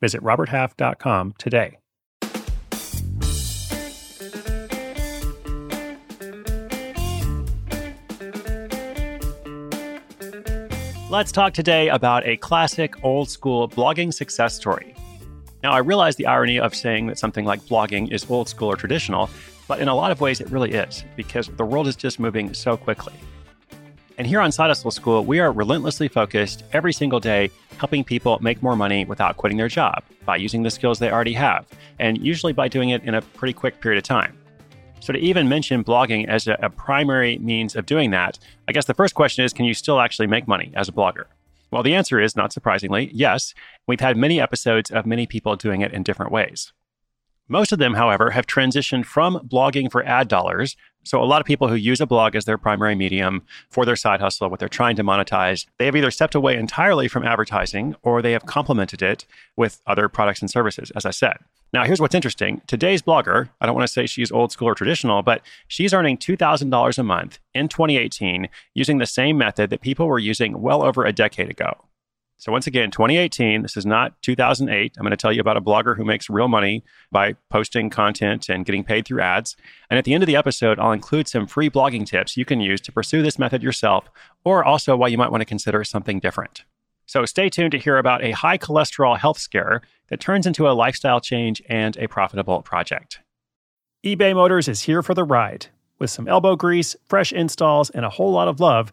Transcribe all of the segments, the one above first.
Visit roberthalf.com today. Let's talk today about a classic old school blogging success story. Now, I realize the irony of saying that something like blogging is old school or traditional, but in a lot of ways it really is, because the world is just moving so quickly. And here on Side Hustle School, we are relentlessly focused every single day helping people make more money without quitting their job by using the skills they already have, and usually by doing it in a pretty quick period of time. So, to even mention blogging as a, a primary means of doing that, I guess the first question is can you still actually make money as a blogger? Well, the answer is, not surprisingly, yes. We've had many episodes of many people doing it in different ways. Most of them, however, have transitioned from blogging for ad dollars. So, a lot of people who use a blog as their primary medium for their side hustle, what they're trying to monetize, they have either stepped away entirely from advertising or they have complemented it with other products and services, as I said. Now, here's what's interesting. Today's blogger, I don't want to say she's old school or traditional, but she's earning $2,000 a month in 2018 using the same method that people were using well over a decade ago. So, once again, 2018, this is not 2008. I'm going to tell you about a blogger who makes real money by posting content and getting paid through ads. And at the end of the episode, I'll include some free blogging tips you can use to pursue this method yourself, or also why you might want to consider something different. So, stay tuned to hear about a high cholesterol health scare that turns into a lifestyle change and a profitable project. eBay Motors is here for the ride. With some elbow grease, fresh installs, and a whole lot of love,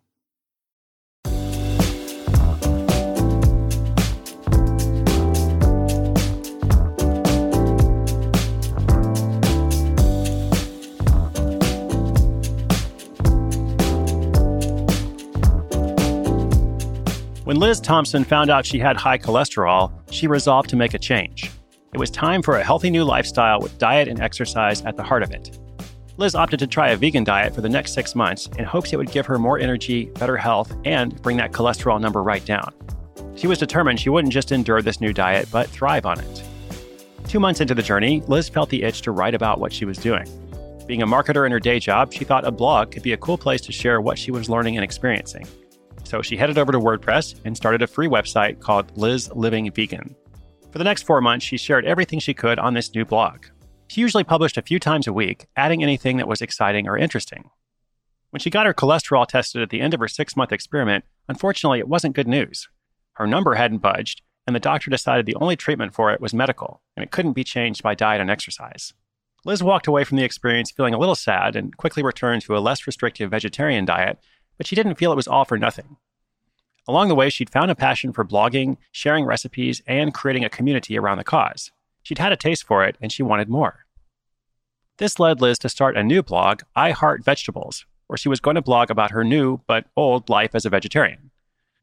When Liz Thompson found out she had high cholesterol, she resolved to make a change. It was time for a healthy new lifestyle with diet and exercise at the heart of it. Liz opted to try a vegan diet for the next six months in hopes it would give her more energy, better health, and bring that cholesterol number right down. She was determined she wouldn't just endure this new diet, but thrive on it. Two months into the journey, Liz felt the itch to write about what she was doing. Being a marketer in her day job, she thought a blog could be a cool place to share what she was learning and experiencing. So she headed over to WordPress and started a free website called Liz Living Vegan. For the next four months, she shared everything she could on this new blog. She usually published a few times a week, adding anything that was exciting or interesting. When she got her cholesterol tested at the end of her six month experiment, unfortunately, it wasn't good news. Her number hadn't budged, and the doctor decided the only treatment for it was medical, and it couldn't be changed by diet and exercise. Liz walked away from the experience feeling a little sad and quickly returned to a less restrictive vegetarian diet but she didn't feel it was all for nothing. Along the way, she'd found a passion for blogging, sharing recipes, and creating a community around the cause. She'd had a taste for it, and she wanted more. This led Liz to start a new blog, I Heart Vegetables, where she was going to blog about her new but old life as a vegetarian.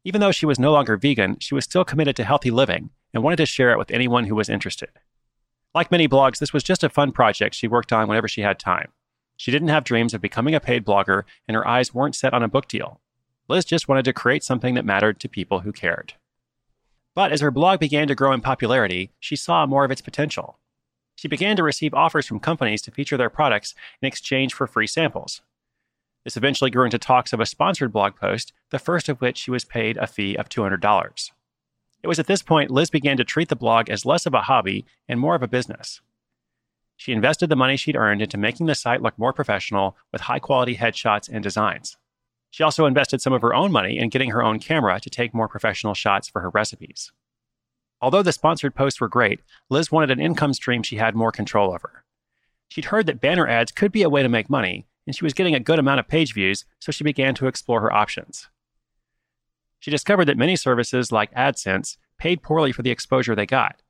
Even though she was no longer vegan, she was still committed to healthy living and wanted to share it with anyone who was interested. Like many blogs, this was just a fun project she worked on whenever she had time. She didn't have dreams of becoming a paid blogger, and her eyes weren't set on a book deal. Liz just wanted to create something that mattered to people who cared. But as her blog began to grow in popularity, she saw more of its potential. She began to receive offers from companies to feature their products in exchange for free samples. This eventually grew into talks of a sponsored blog post, the first of which she was paid a fee of $200. It was at this point Liz began to treat the blog as less of a hobby and more of a business. She invested the money she'd earned into making the site look more professional with high quality headshots and designs. She also invested some of her own money in getting her own camera to take more professional shots for her recipes. Although the sponsored posts were great, Liz wanted an income stream she had more control over. She'd heard that banner ads could be a way to make money, and she was getting a good amount of page views, so she began to explore her options. She discovered that many services like AdSense paid poorly for the exposure they got,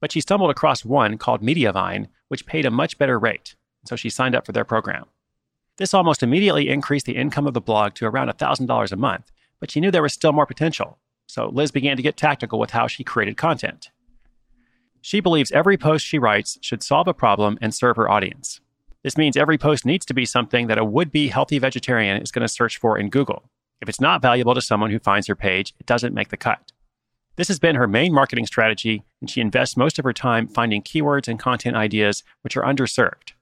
but she stumbled across one called Mediavine, which paid a much better rate, so she signed up for their program. This almost immediately increased the income of the blog to around $1,000 a month, but she knew there was still more potential, so Liz began to get tactical with how she created content. She believes every post she writes should solve a problem and serve her audience. This means every post needs to be something that a would be healthy vegetarian is going to search for in Google. If it's not valuable to someone who finds her page, it doesn't make the cut. This has been her main marketing strategy, and she invests most of her time finding keywords and content ideas which are underserved.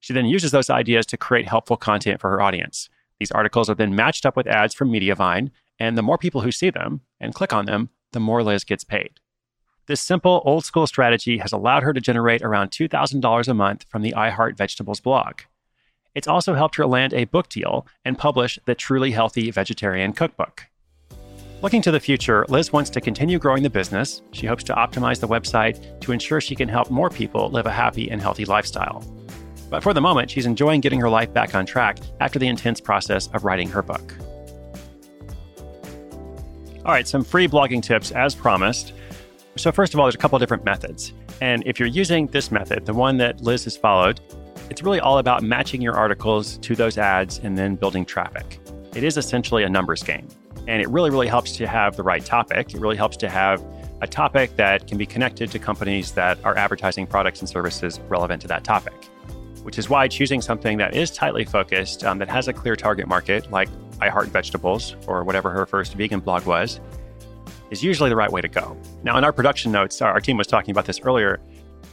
She then uses those ideas to create helpful content for her audience. These articles are then matched up with ads from Mediavine, and the more people who see them and click on them, the more Liz gets paid. This simple, old school strategy has allowed her to generate around $2,000 a month from the iHeart Vegetables blog. It's also helped her land a book deal and publish the Truly Healthy Vegetarian Cookbook. Looking to the future, Liz wants to continue growing the business. She hopes to optimize the website to ensure she can help more people live a happy and healthy lifestyle. But for the moment, she's enjoying getting her life back on track after the intense process of writing her book. All right, some free blogging tips as promised. So, first of all, there's a couple different methods. And if you're using this method, the one that Liz has followed, it's really all about matching your articles to those ads and then building traffic. It is essentially a numbers game. And it really, really helps to have the right topic. It really helps to have a topic that can be connected to companies that are advertising products and services relevant to that topic. Which is why choosing something that is tightly focused, um, that has a clear target market, like I Heart Vegetables or whatever her first vegan blog was, is usually the right way to go. Now, in our production notes, our, team was talking about this earlier.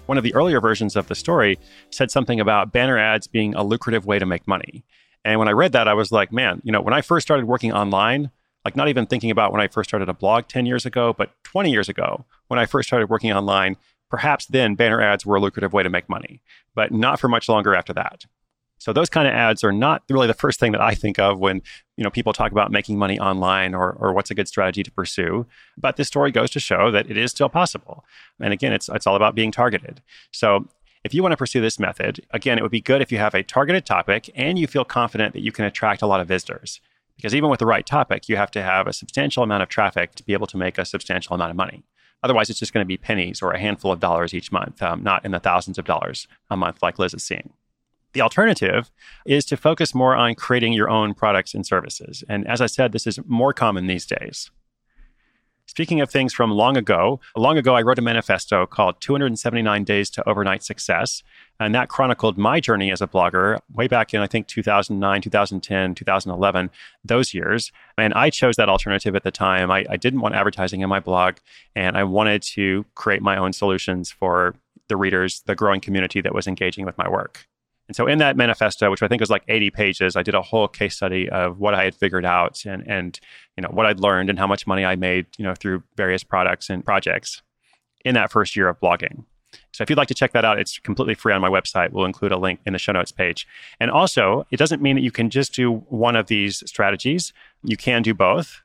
One of the earlier versions of the story said something about banner ads being a lucrative way to make money. And when I read that, I was like, man, you know, when I first started working online, like not even thinking about when I first started a blog 10 years ago, but 20 years ago, when I first started working online, perhaps then banner ads were a lucrative way to make money, but not for much longer after that. So those kind of ads are not really the first thing that I think of when you know people talk about making money online or or what's a good strategy to pursue. But this story goes to show that it is still possible. And again, it's it's all about being targeted. So if you want to pursue this method, again, it would be good if you have a targeted topic and you feel confident that you can attract a lot of visitors. Because even with the right topic, you have to have a substantial amount of traffic to be able to make a substantial amount of money. Otherwise, it's just going to be pennies or a handful of dollars each month, um, not in the thousands of dollars a month like Liz is seeing. The alternative is to focus more on creating your own products and services. And as I said, this is more common these days. Speaking of things from long ago, long ago I wrote a manifesto called 279 Days to Overnight Success. And that chronicled my journey as a blogger way back in, I think, 2009, 2010, 2011, those years. And I chose that alternative at the time. I, I didn't want advertising in my blog, and I wanted to create my own solutions for the readers, the growing community that was engaging with my work. And so in that manifesto, which I think was like 80 pages, I did a whole case study of what I had figured out and and you know what I'd learned and how much money I made, you know, through various products and projects in that first year of blogging. So if you'd like to check that out, it's completely free on my website. We'll include a link in the show notes page. And also, it doesn't mean that you can just do one of these strategies. You can do both.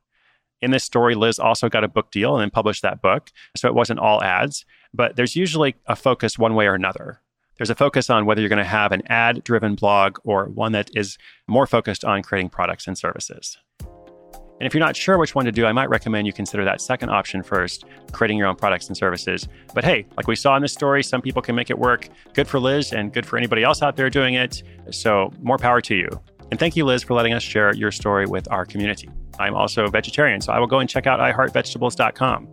In this story, Liz also got a book deal and then published that book. So it wasn't all ads, but there's usually a focus one way or another. There's a focus on whether you're going to have an ad driven blog or one that is more focused on creating products and services. And if you're not sure which one to do, I might recommend you consider that second option first, creating your own products and services. But hey, like we saw in this story, some people can make it work. Good for Liz and good for anybody else out there doing it. So more power to you. And thank you, Liz, for letting us share your story with our community. I'm also a vegetarian, so I will go and check out iheartvegetables.com.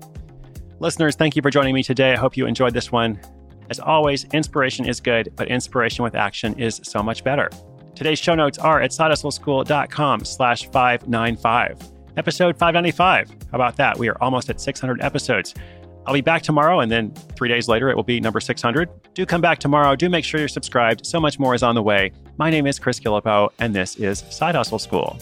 Listeners, thank you for joining me today. I hope you enjoyed this one. As always, inspiration is good, but inspiration with action is so much better. Today's show notes are at sidehustleschool.com slash 595. Episode 595. How about that? We are almost at 600 episodes. I'll be back tomorrow, and then three days later, it will be number 600. Do come back tomorrow. Do make sure you're subscribed. So much more is on the way. My name is Chris Guillebeau, and this is Side Hustle School.